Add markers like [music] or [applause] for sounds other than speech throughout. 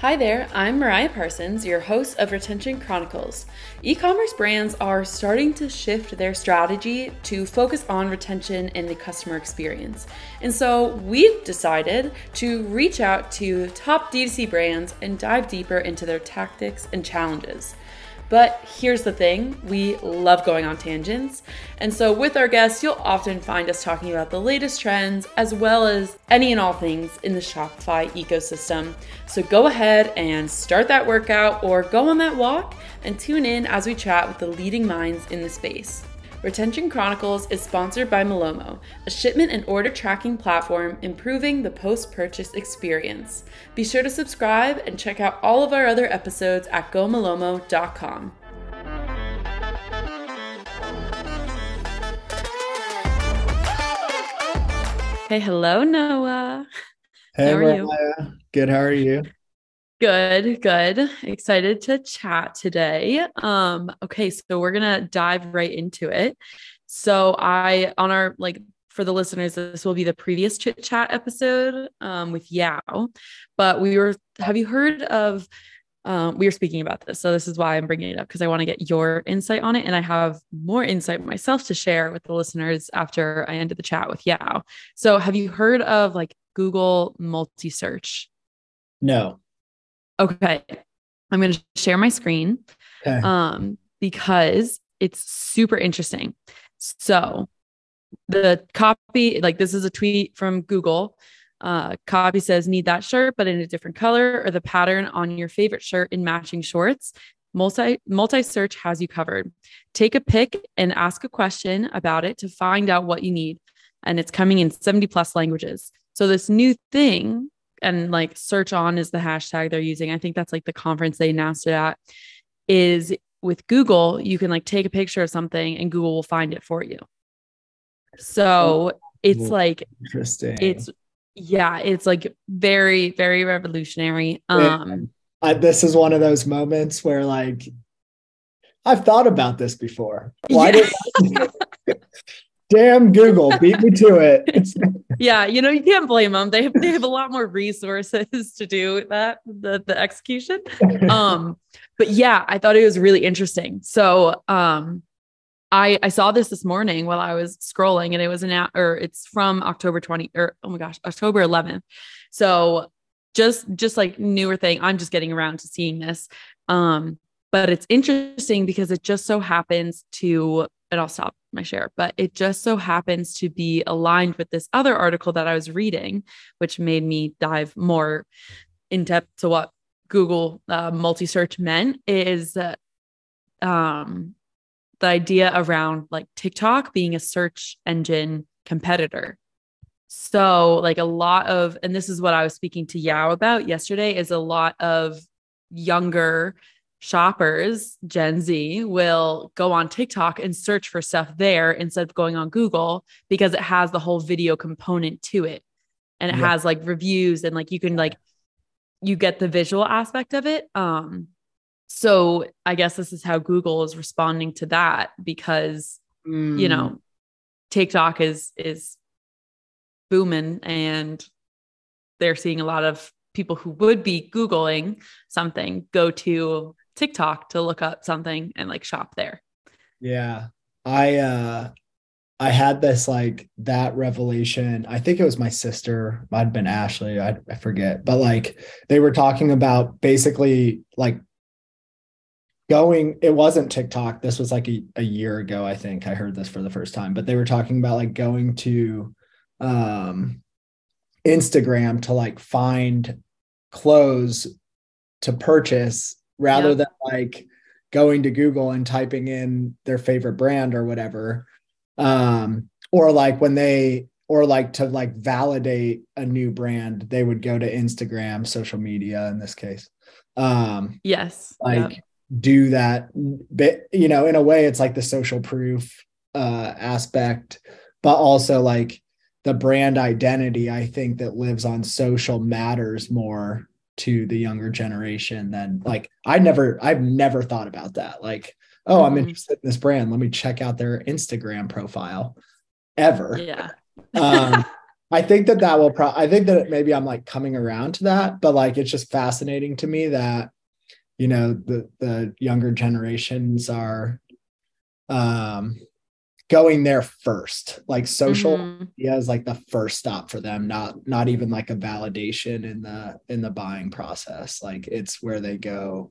Hi there, I'm Mariah Parsons, your host of Retention Chronicles. E commerce brands are starting to shift their strategy to focus on retention and the customer experience. And so we've decided to reach out to top D2C brands and dive deeper into their tactics and challenges. But here's the thing we love going on tangents. And so, with our guests, you'll often find us talking about the latest trends as well as any and all things in the Shopify ecosystem. So, go ahead and start that workout or go on that walk and tune in as we chat with the leading minds in the space. Retention Chronicles is sponsored by Malomo, a shipment and order tracking platform improving the post purchase experience. Be sure to subscribe and check out all of our other episodes at gomalomo.com. Hey, hello, Noah. Hey, how are Mariah. you? Good. How are you? Good, good. Excited to chat today. Um, okay, so we're gonna dive right into it. So I on our like for the listeners, this will be the previous chit chat episode um, with Yao. But we were, have you heard of? Um, we were speaking about this, so this is why I'm bringing it up because I want to get your insight on it, and I have more insight myself to share with the listeners after I ended the chat with Yao. So, have you heard of like Google multi search? No. Okay. I'm going to share my screen okay. um, because it's super interesting. So the copy, like this is a tweet from Google. Uh, copy says, need that shirt, but in a different color or the pattern on your favorite shirt in matching shorts. Multi multi search has you covered. Take a pic and ask a question about it to find out what you need. And it's coming in 70 plus languages. So this new thing and like search on is the hashtag they're using. I think that's like the conference they announced it at is with Google, you can like take a picture of something and Google will find it for you. So oh, it's like interesting. It's yeah, it's like very, very revolutionary. Um I, this is one of those moments where like I've thought about this before. Why yeah. did [laughs] [laughs] damn Google beat me to it. [laughs] yeah, you know, you can't blame them. They have, they have a lot more resources [laughs] to do that, the, the execution. [laughs] Um, but yeah, I thought it was really interesting. So, um, I, I saw this this morning while I was scrolling and it was an out or it's from October 20 or oh my gosh, October 11th. So just just like newer thing. I'm just getting around to seeing this. Um, but it's interesting because it just so happens to and I'll stop my share, but it just so happens to be aligned with this other article that I was reading, which made me dive more in depth to what Google uh, multi search meant is uh, um, the idea around like TikTok being a search engine competitor. So, like a lot of, and this is what I was speaking to Yao about yesterday, is a lot of younger shoppers, Gen Z, will go on TikTok and search for stuff there instead of going on Google because it has the whole video component to it. And it yeah. has like reviews and like you can like you get the visual aspect of it. Um so I guess this is how Google is responding to that because mm. you know TikTok is is booming and they're seeing a lot of people who would be googling something go to TikTok to look up something and like shop there. Yeah. I uh I had this like that revelation. I think it was my sister, might have been Ashley, I, I forget, but like they were talking about basically like going, it wasn't TikTok. This was like a, a year ago, I think I heard this for the first time, but they were talking about like going to um Instagram to like find clothes to purchase rather than like going to Google and typing in their favorite brand or whatever. Um, or like when they or like to like validate a new brand, they would go to Instagram, social media in this case. Um, yes. Like do that but you know, in a way it's like the social proof uh aspect, but also like the brand identity I think that lives on social matters more to the younger generation than like I never I've never thought about that. Like, oh, I'm mm-hmm. interested in this brand. Let me check out their Instagram profile ever. Yeah. um, [laughs] I think that that will pro I think that maybe I'm like coming around to that, but like it's just fascinating to me that you know the the younger generations are um going there first like social Mhm. media is like the first stop for them not not even like a validation in the in the buying process like it's where they go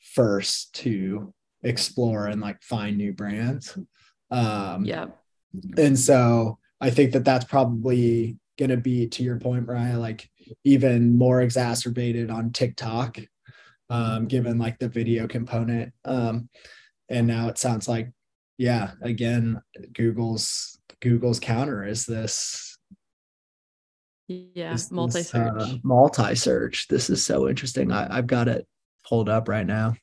first to explore and like find new brands um Yeah. and so I think that that's probably going to be, to your point, Mariah, like even more exacerbated on TikTok, um, given like the video component. Um, and now it sounds like, yeah, again, Google's Google's counter is this Yeah. is this, Multi search. uh, multi-search. This is so interesting. I, I've got it pulled up right now.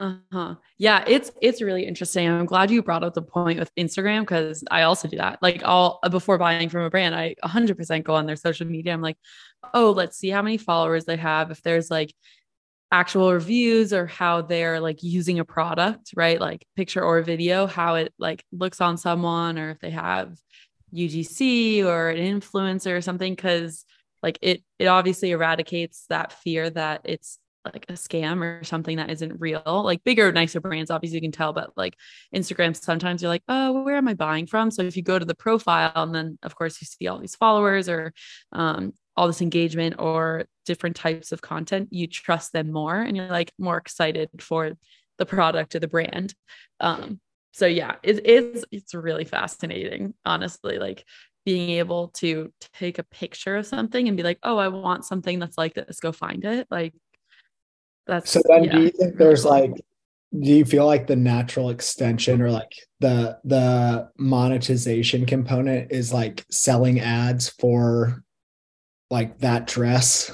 Uh-huh. Yeah, it's it's really interesting. I'm glad you brought up the point with Instagram because I also do that. Like all before buying from a brand, I 100% go on their social media. I'm like, "Oh, let's see how many followers they have if there's like actual reviews or how they're like using a product, right? Like picture or video, how it like looks on someone or if they have UGC or an influencer or something cuz like it it obviously eradicates that fear that it's like a scam or something that isn't real. Like bigger, nicer brands, obviously you can tell, but like Instagram, sometimes you're like, oh, where am I buying from? So if you go to the profile and then of course you see all these followers or um, all this engagement or different types of content, you trust them more and you're like more excited for the product or the brand. Um, so yeah, it is it's really fascinating, honestly. Like being able to take a picture of something and be like, oh, I want something that's like this, go find it. Like that's So then yeah, do you think really there's cool. like do you feel like the natural extension or like the the monetization component is like selling ads for like that dress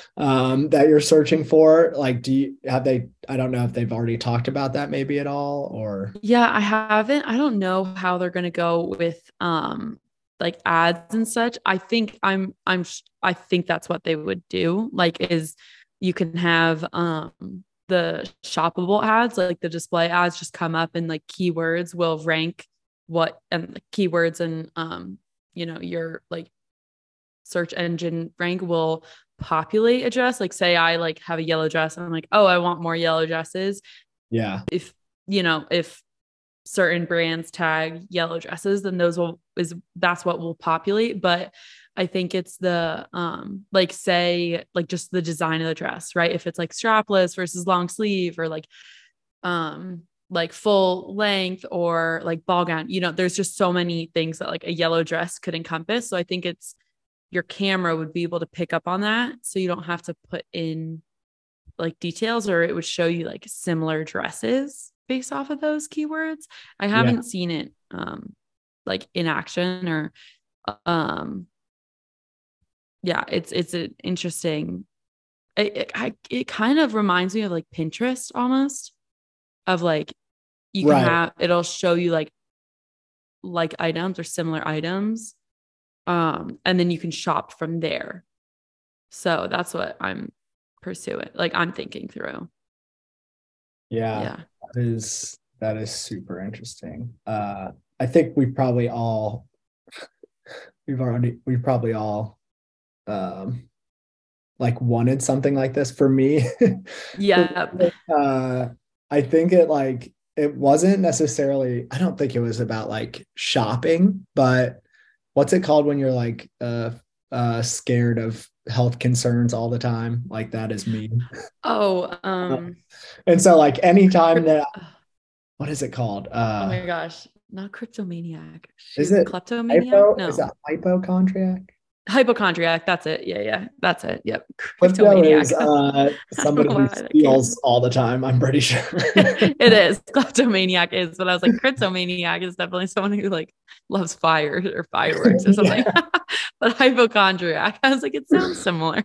[laughs] um that you're searching for like do you have they i don't know if they've already talked about that maybe at all or Yeah, I haven't. I don't know how they're going to go with um like ads and such. I think I'm I'm I think that's what they would do. Like is you can have um the shoppable ads, like the display ads just come up and like keywords will rank what and keywords and um you know your like search engine rank will populate a dress. Like say I like have a yellow dress and I'm like, "Oh, I want more yellow dresses." yeah if you know if certain brands tag yellow dresses then those will is that's what will populate but i think it's the um like say like just the design of the dress right if it's like strapless versus long sleeve or like um like full length or like ball gown you know there's just so many things that like a yellow dress could encompass so i think it's your camera would be able to pick up on that so you don't have to put in like details or it would show you like similar dresses based off of those keywords. I haven't seen it um like in action or um yeah, it's it's an interesting it, it, I, it kind of reminds me of like Pinterest almost of like you can Right. have it'll show you like like items or similar items um and then you can shop from there. So that's what I'm pursuing like I'm thinking through. yeah yeah. that is that is super interesting uh i think we probably all [laughs] we've already we probably all um like wanted something like this for me [laughs] Yeah. uh i think it like it wasn't necessarily i don't think it was about like shopping but what's it called when you're like uh uh scared of health concerns all the time? Like that is me. Oh, um, and so like anytime that [sighs] what is it called? Oh uh my gosh, not kleptomaniac. Is it kleptomaniac? hypo? No, is that hypochondriac hypochondriac. That's it. Yeah, yeah, that's it. Yep, Klepto kleptomaniac. is uh [laughs] somebody who why that came. steals all the time i'm pretty sure [laughs] it is kleptomaniac is, but I was like, cryptomaniac is definitely someone who like loves fire or fireworks or [laughs] something. but hypochondriac, I was like, it sounds similar.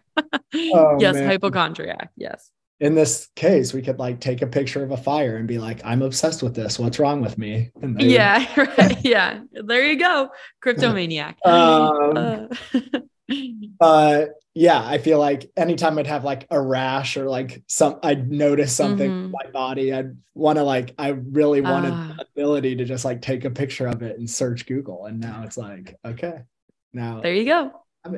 Oh, yes, man. hypochondriac. Yes. In this case we could like take a picture of a fire and be like i'm obsessed with this what's wrong with me and [laughs] they would- Yeah. [laughs] Right. [laughs] Yeah. There you go. Cryptomaniac. Um, Uh, uh yeah i feel like anytime i'd have like a rash or like some i'd notice something Mhm. in my body i'd want to like i really wanted Ah. the ability to just like take a picture of it and search google and now it's like okay now. There you go.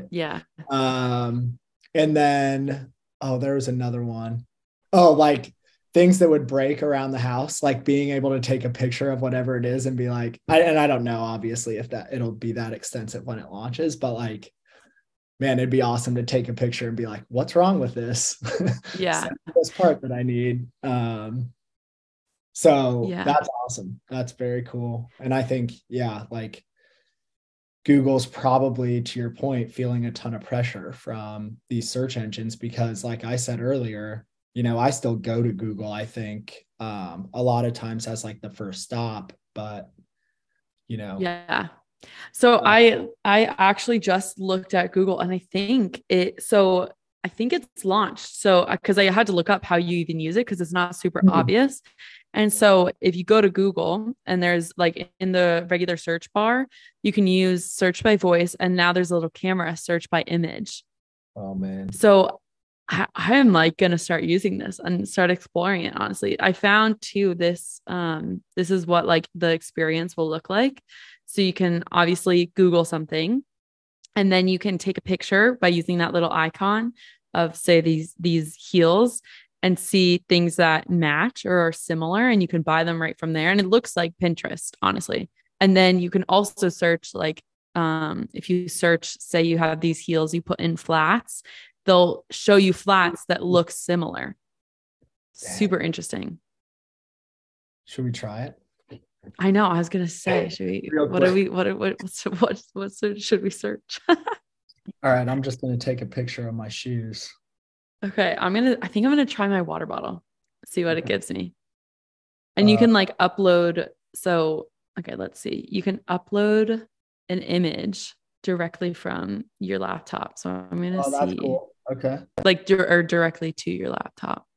Yeah. Um, and then oh, there was another one. Oh, like things that would break around the house, like being able to take a picture of whatever it is and be like, I, and I don't know, obviously, if that it'll be that extensive when it launches, but like, man, it'd be awesome to take a picture and be like, what's wrong with this? [laughs] Yeah. This part that I need. Um, so Yeah. that's awesome. That's very cool. And I think, yeah, like Google's probably, to your point, feeling a ton of pressure from these search engines because, like I said earlier, you know, I still go to Google, I think, um, a lot of times as like the first stop, but, you know, Yeah. So I I actually just looked at Google and I think it so I think it's launched. So because I had to look up how you even use it because it's not super Mhm. obvious. And so if you go to Google and there's like in the regular search bar, you can use search by voice and now there's a little camera search by image. oh man. So I, am like gonna start using this and start exploring it. Honestly, I found too this um this is what like the experience will look like. So you can obviously Google something, and then you can take a picture by using that little icon of say these these heels and see things that match or are similar, and you can buy them right from there. And it looks like Pinterest, honestly. And then you can also search like um if you search say you have these heels you put in flats they'll show you flats that look similar. Dang. Super interesting. Should we try it? I know. I was gonna say, [laughs] should we? Real What quick. we? What? What? What's what? What should we search? [laughs] All right. I'm just going to take a picture of my shoes. Okay, I'm gonna. I think I'm gonna try my water bottle. See what it gives me. And you Uh, can like upload. So okay, let's see. You can upload an image directly from your laptop. So I'm gonna Oh, that's see. cool. Okay. like dir- or directly to your laptop.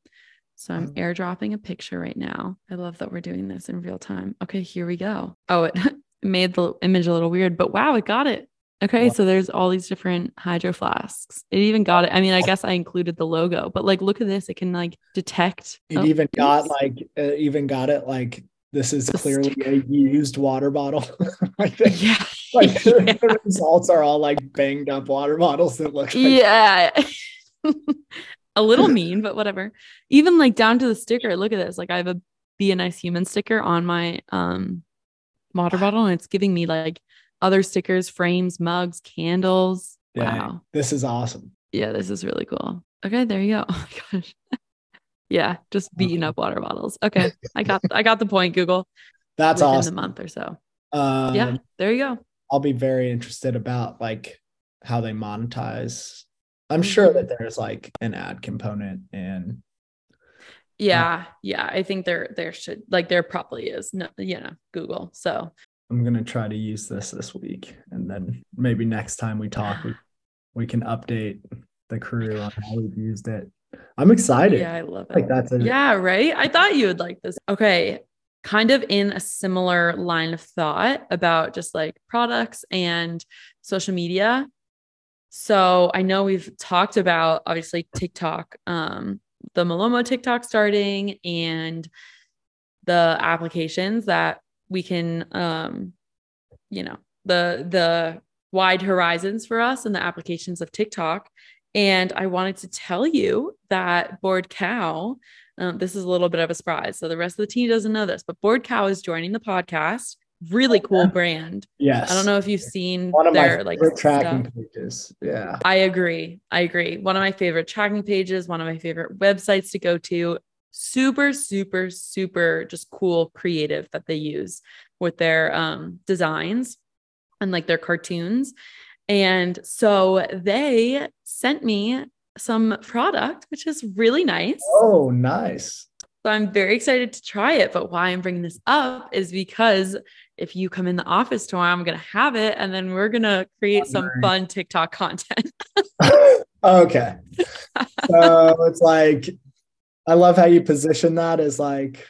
So I'm Mhm. airdropping a picture right now. I love that we're doing this in real time. Okay, here we go. Oh, it [laughs] made the image a little weird, but wow, it got it. Okay, Wow. so there's all these different hydro flasks. It even got it. I mean, I guess I included the logo, but like, look at this. It can like detect. It oh, even got like, even got it like, this is The clearly a used water bottle. [laughs] I [laughs] think yeah, [laughs] like the, yeah. the results are all like banged up water bottles that look like yeah. a little mean, but whatever. Even like down to the sticker. Look at this. Like I have a be a nice human sticker on my um water bottle and it's giving me like other stickers, frames, mugs, candles. Dang. Wow. this is awesome. Yeah, this is really cool. Okay, there you go. [laughs] Oh my gosh. [laughs] yeah, just beating up water bottles. Okay. I got I got the point, Google. [laughs] That's within awesome. the month or so. Um, yeah, there you go. I'll be very interested about like how they monetize. I'm sure Mhm. that there's like an ad component and Yeah, yeah. I think there there should like there probably is no, you know, Google. So I'm gonna try to use this this week, and then maybe next time we talk, we we can update the crew on how we've used it. I'm excited. yeah, I love it. Like that's a Yeah, right. I thought you would like this. Okay. Kind of in a similar line of thought about just like products and social media. So I know we've talked about obviously TikTok, um, the Malomo TikTok starting and the applications that we can um, you know, the the wide horizons for us and the applications of TikTok. And I wanted to tell you that Bored Cow, um, this is a little bit of a surprise. So the rest of the team doesn't know this, but Bored Cow is joining the podcast. Really cool brand. yes. I don't know if you've seen One of my their like tracking stuff. pages. Yeah. I agree. I agree. One of my favorite tracking pages, one of my favorite websites to go to. Super, super, super just cool creative that they use with their um, designs and like their cartoons. And so they sent me some product, which is really nice. Oh, nice. So I'm very excited to try it. But why I'm bringing this up is because if you come in the office tomorrow, I'm going to have it and then we're going to create some fun TikTok content. [laughs] [laughs] okay. So it's like, I love how you position that as like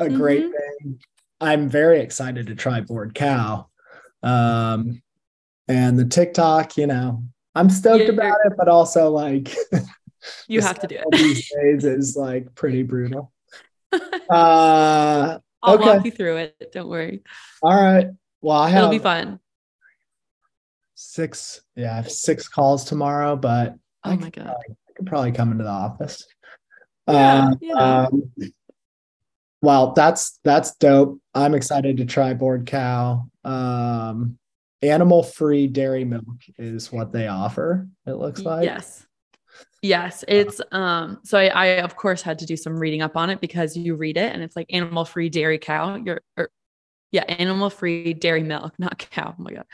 a great Mhm. thing. I'm very excited to try Bored Cow. Um, and the TikTok, you know, I'm stoked You're- about it, but also like [laughs] You have to do it. these days is like pretty brutal. [laughs] Uh, I'll okay. walk you through it. Don't worry. all right. Well, I have It'll be fun. six. Yeah, I have six calls tomorrow, but oh I my god, probably, I could probably come into the office. Yeah, Uh, you know. um, well, that's that's dope. I'm excited to try Bored Cow. Um, animal free dairy milk is what they offer. It looks like. yes, yes. It's um. So I, I of course had to do some reading up on it because you read it and it's like animal free dairy cow. You're or yeah, animal free dairy milk, not cow. Oh my god.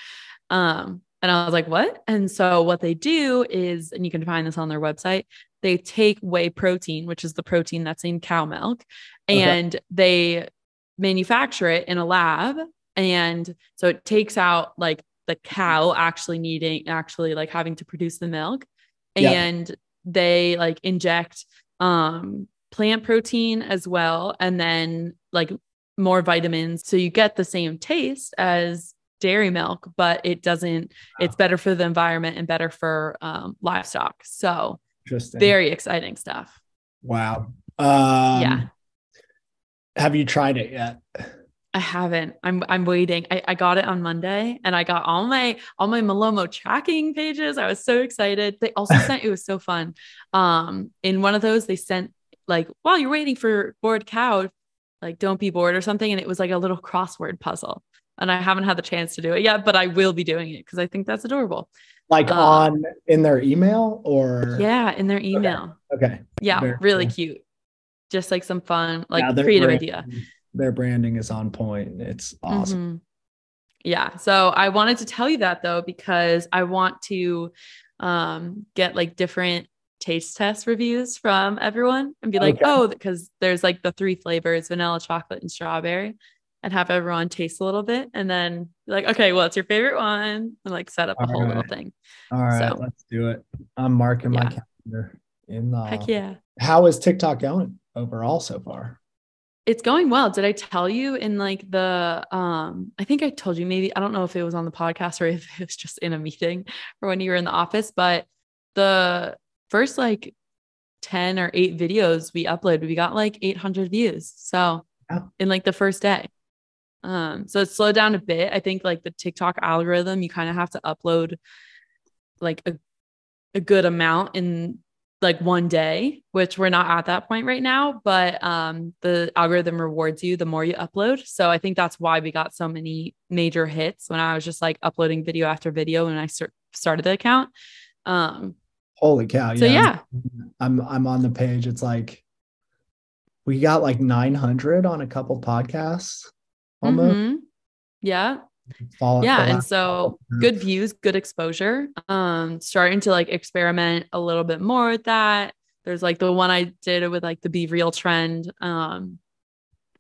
Um. And I was like, what? And so what they do is, and you can find this on their website, they take whey protein, which is the protein that's in cow milk, Okay. and they manufacture it in a lab. And so it takes out like the cow actually needing, actually like having to produce the milk. Yeah. And they like inject um plant protein as well. And then like more vitamins. So you get the same taste as dairy milk, but it doesn't, it's better for the environment and better for um, livestock. So Interesting. very exciting stuff. Wow. Um, Yeah. Have you tried it yet? I haven't. I'm I'm waiting. I, I got it on Monday and I got all my all my Malomo tracking pages. I was so excited. They also sent it was so fun. Um in one of those they sent like while you're waiting for bored cow, like don't be bored or something. And it was like a little crossword puzzle. And I haven't had the chance to do it yet, but I will be doing it because I think that's adorable. Like Uh, on in their email or Yeah, in their email. Okay. Yeah, Very really cool. cute. Just like some fun, like Yeah, creative brand- idea. Their branding is on point. It's awesome. Mhm. Yeah. So I wanted to tell you that though, because I want to um, get like different taste test reviews from everyone and be like, Okay. oh, because there's like the three flavors vanilla, chocolate, and strawberry, and have everyone taste a little bit. And then like, okay, well it's your favorite one? And like set up a whole little thing. All right, So- let's do it. I'm marking my calendar in the Heck yeah. How is TikTok going overall so far? It's going well. Did I tell you in like the um I think I told you maybe I don't know if it was on the podcast or [laughs] if it was just in a meeting or when you were in the office, but the first like 10 or 8 videos we uploaded, we got like 800 views. So Wow. in like the first day. Um so it slowed down a bit. I think like the TikTok algorithm, you kind of have to upload like a a good amount in like one day, which we're not at that point right now, but um the algorithm rewards you the more you upload. So I think that's why we got so many major hits when I was just like uploading video after video when I start, started the account. Um Holy cow! so yeah, I'm I'm on the page. It's like we got like 900 on a couple podcasts. Almost. Mhm. Yeah. Follow- yeah and so good views good exposure. Um starting to like experiment a little bit more with that. There's like the one i did with like the BeReal trend. Um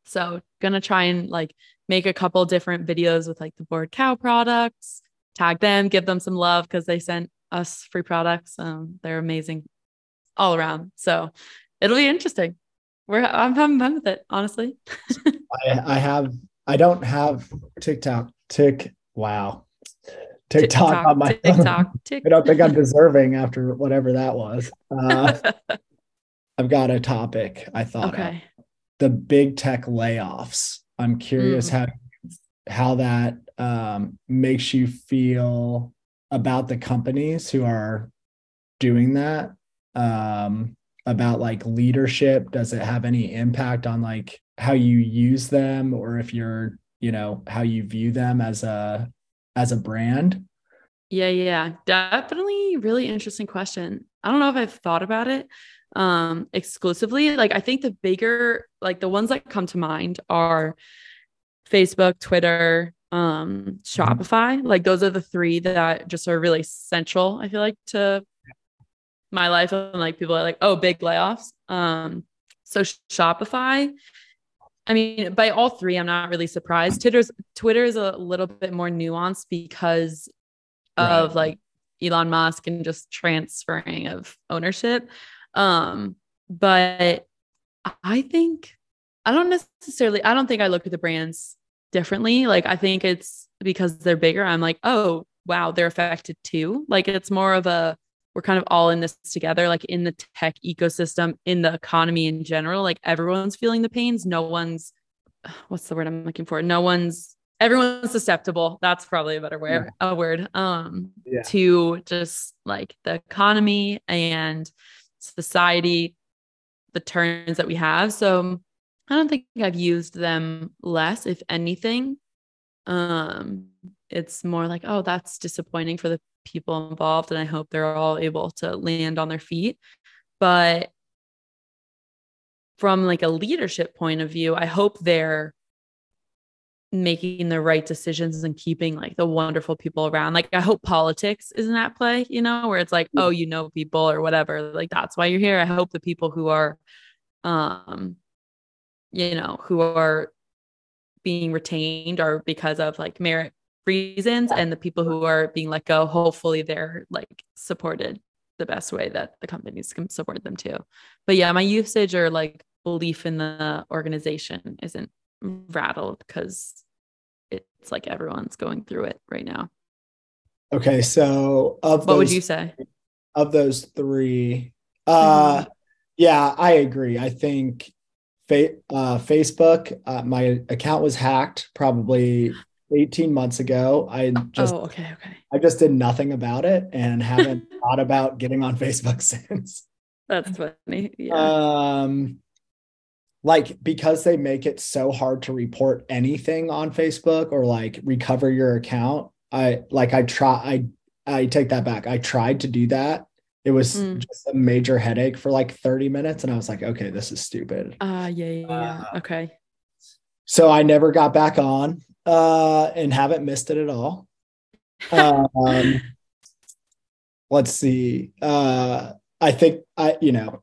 so gonna try and like make a couple different videos with like the bored cow products tag them give them some love because they sent us free products. Um they're amazing all around. So it'll be interesting. We're i'm having fun with it honestly. [laughs] I, I have I don't have TikTok. Tick wow. TikTok, on my tiktok tick I don't think I'm deserving after whatever that was. Uh, [laughs] I've got a topic I thought of. the big tech layoffs. I'm curious Mm. how how that um, makes you feel about the companies who are doing that. Um, about like leadership, does it have any impact on like how you use them, or if you're you know how you view them as a as a brand? Yeah, yeah, definitely really interesting question. I don't know if I've thought about it um exclusively. Like I think the bigger like the ones that come to mind are Facebook, Twitter, um Shopify. Like those are the three that just are really central, I feel like to my life and like people are like, "Oh, big layoffs." Um so Shopify I mean, by all three, I'm not really surprised. Twitter's Twitter is a little bit more nuanced because of like Elon Musk and just transferring of ownership. Um, but I think I don't necessarily I don't think I look at the brands differently. Like I think it's because they're bigger. I'm like, oh wow, they're affected too. Like it's more of a we're kind of all in this together, like in the tech ecosystem, in the economy in general. Like everyone's feeling the pains. No one's [sighs] what's the word I'm looking for? No one's everyone's susceptible. That's probably a better way, Yeah. a word. Um, Yeah. to just like the economy and society, the turns that we have. So I don't think I've used them less, if anything. Um, it's more like, oh, that's disappointing for the people involved, and I hope they're all able to land on their feet. But from like a leadership point of view, I hope they're making the right decisions and keeping like the wonderful people around. Like I hope politics isn't at play, you know, where it's like, oh, you know people or whatever. Like that's why you're here. I hope the people who are um you know, who are being retained are because of like merit reasons and the people who are being let go, hopefully they're like supported the best way that the companies can support them too. But yeah, my usage or like belief in the organization isn't rattled because it's like everyone's going through it right now. Okay, so of What those, would you say? of those three, uh, Mm-hmm. yeah, I agree. I think fa- uh, Facebook, uh, my account was hacked probably 18 months ago. I just oh, okay, okay. I just did nothing about it and haven't [laughs] thought about getting on Facebook [laughs] since. That's funny. Yeah. Um like because they make it so hard to report anything on Facebook or like recover your account. I like I try I I take that back. I tried to do that. It was Mm. just a major headache for like 30 minutes and I was like, okay, this is stupid. uh yeah, yeah, yeah. uh, okay. So I never got back on uh and haven't missed it at all. Um [laughs] let's see. Uh I think I you know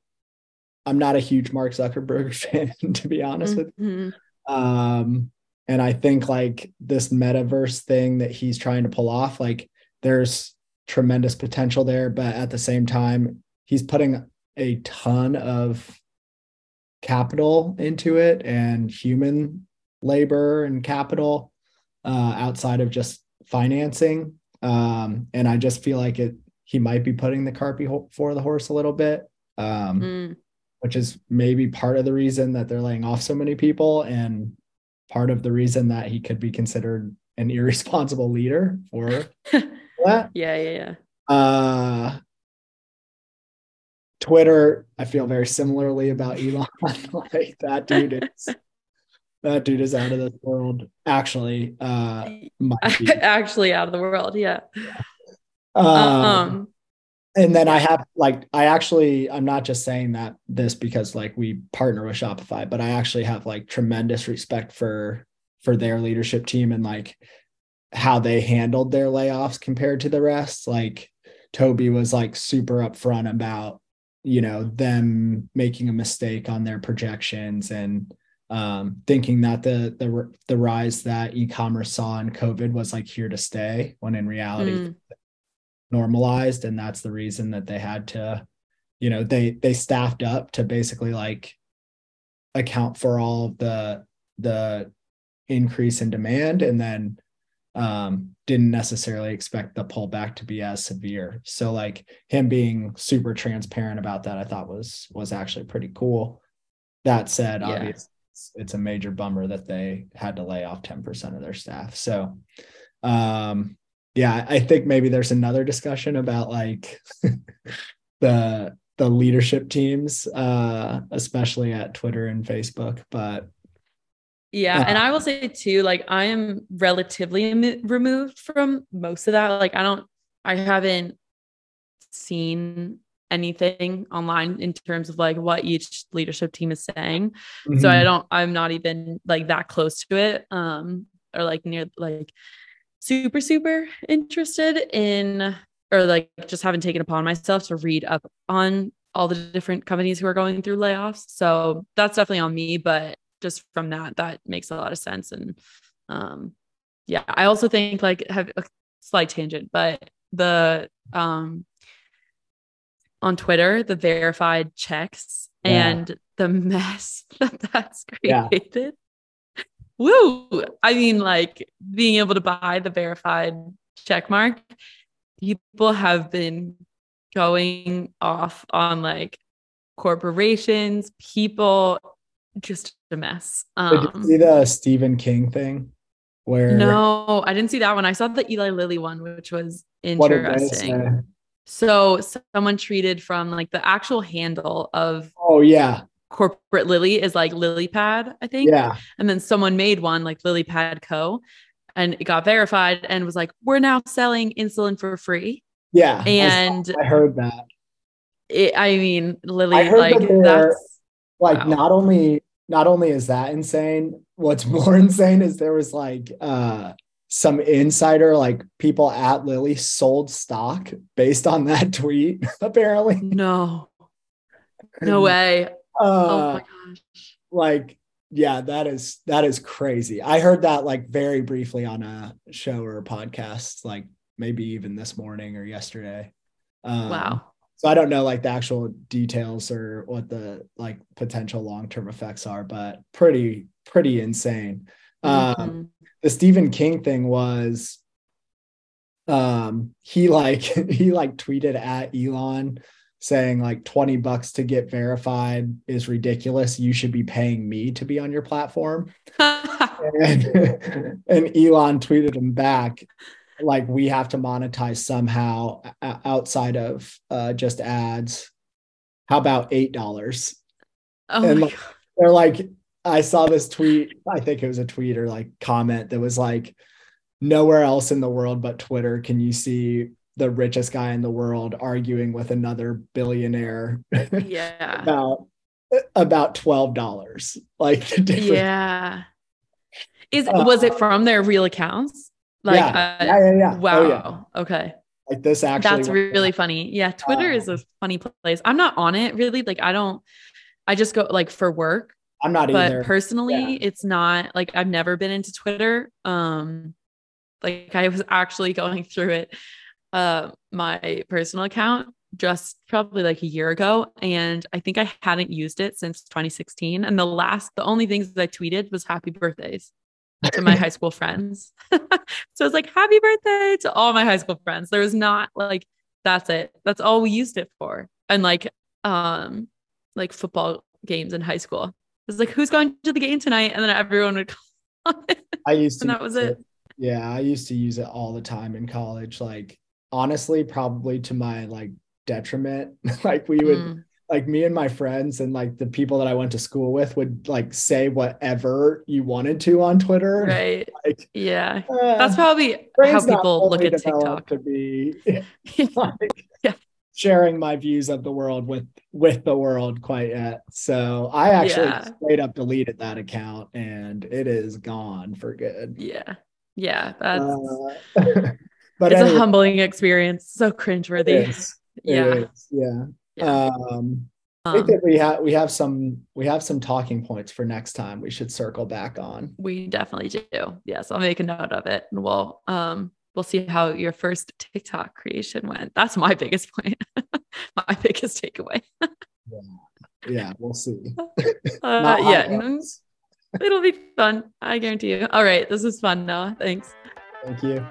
I'm not a huge Mark Zuckerberg [laughs] fan to be honest with Mhm. you. Um and I think like this metaverse thing that he's trying to pull off like there's tremendous potential there but at the same time he's putting a ton of capital into it and human labor and capital uh, outside of just financing. Um, and I just feel like it he might be putting the cart before the horse a little bit, um, Mm. which is maybe part of the reason that they're laying off so many people and part of the reason that he could be considered an [laughs] irresponsible leader for [laughs] that. yeah, yeah, yeah. Uh, Twitter, I feel very similarly about Elon. [laughs] like that dude is that dude is out of this world. Actually, uh. [laughs] Actually out of the world. Yeah. Um, um and then I have like I actually I'm not just saying that this because like we partner with Shopify, but I actually have like tremendous respect for for their leadership team and like how they handled their layoffs compared to the rest. Like Tobi was like super upfront about you know them making a mistake on their projections and um, thinking that the the the rise that e-commerce saw in COVID was like here to stay, when in reality mm, normalized and that's the reason that they had to you know they they staffed up to basically like account for all of the the increase in demand and then um didn't necessarily expect the pullback to be as severe. So like him being super transparent about that i thought was was actually pretty cool. That said Yeah. obviously it's, it's a major bummer that they had to lay off 10% of their staff so um yeah i think maybe there's another discussion about like [laughs] the the leadership teams uh especially at twitter and facebook but Yeah. Uh, And I will say too, like I am relatively emi- removed from most of that. Like I don't, I haven't seen anything online in terms of like what each leadership team is saying. So I Mhm. don't, I'm not even like that close to it. Um, or like near like super, super interested in or like just haven't taken upon myself to read up on all the different companies who are going through layoffs. So that's definitely on me, but just from that, that makes a lot of sense. And um yeah, I also think like have a slight tangent, but the um on Twitter, the verified checks Yeah. and the mess [laughs] that that's Yeah. created. Woo! I mean, like being able to buy the verified check mark, people have been going off on like corporations, people, just a mess. Did you Um, see the Stephen King thing? Where No, I didn't see that one. I saw the Eli Lilly one, which was what did they interesting. So someone tweeted from like the actual handle of Oh yeah, corporate Lilly is like Lily Pad, I think. yeah, And then someone made one like Lily Pad Co. And it got verified and was like, we're now selling insulin for free. yeah. And I heard that. it, I mean, Lilly, I like that that's like Wow. not only not only is that insane what's [laughs] more insane is there was like uh some insider like people at Lilly sold stock based on that [laughs] tweet apparently no, no way. oh uh my gosh. like yeah that is that is crazy i heard that like very briefly on a show or a podcast like maybe even this morning or yesterday um, Wow. so I don't know like the actual details or what the like potential long-term effects are, but pretty, pretty insane. Um, Mhm. The Stephen King thing was um he like [laughs] he like tweeted at Elon saying like 20 bucks to get verified is ridiculous. You should be paying me to be on your platform. [laughs] And, [laughs] and Elon tweeted him back like we have to monetize somehow outside of uh, just ads. How about eight dollars? oh and like- They're like, I saw this tweet. I think it was a tweet or like comment that was like, nowhere else in the world but Twitter can you see the richest guy in the world arguing with another billionaire Yeah. [laughs] about about twelve dollars. Like the difference. Yeah. Is Uh, was it from their real accounts? Like yeah, uh, yeah, yeah, yeah. wow. Oh, yeah. Okay. Like this actually. That's really down. funny. Yeah, Twitter is Um, a funny place. I'm not on it really. Like I don't I just go like for work, I'm not but either. personally Yeah. it's not like I've never been into Twitter. Um like I was actually going [laughs] through it uh my personal account just probably like a year ago and I think I hadn't used it since 2016 and the last the only things that I tweeted was happy birthdays to my high [laughs] school friends. [laughs] so it's like happy birthday to all my high school friends. There was not like that's it. That's all we used it for. And like um like football games in high school. It's like who's going to the game tonight? And then everyone would [laughs] comment. I used to and that was use it. Yeah, I used to use it all the time in college. Like honestly, probably to my like detriment. [laughs] like we would Mm, like me and my friends and like the people that I went to school with would like say whatever you wanted to on Twitter. [laughs] right. Like Yeah. uh, That's probably how people look at TikTok. to be like. Sharing my views of the world with with the world quite yet. So I actually Yeah. straight up deleted that account and it is gone for good. yeah. Yeah. That's Uh, [laughs] but it's anyway, a humbling experience. So it cringeworthy. is. It Yeah. is. yeah. Yeah. Um, I think Um, that we have we have some we have some talking points for next time. We should circle back on. we definitely do. Yes, I'll make a note of it and we'll um we'll see how your first TikTok creation went. That's my biggest point. [laughs] my biggest takeaway. Yeah, yeah, we'll see. [laughs] Uh, [laughs] yeah, mm, ones. it'll be fun. I guarantee you. All right, this is fun, Noah. Thanks. Thank you.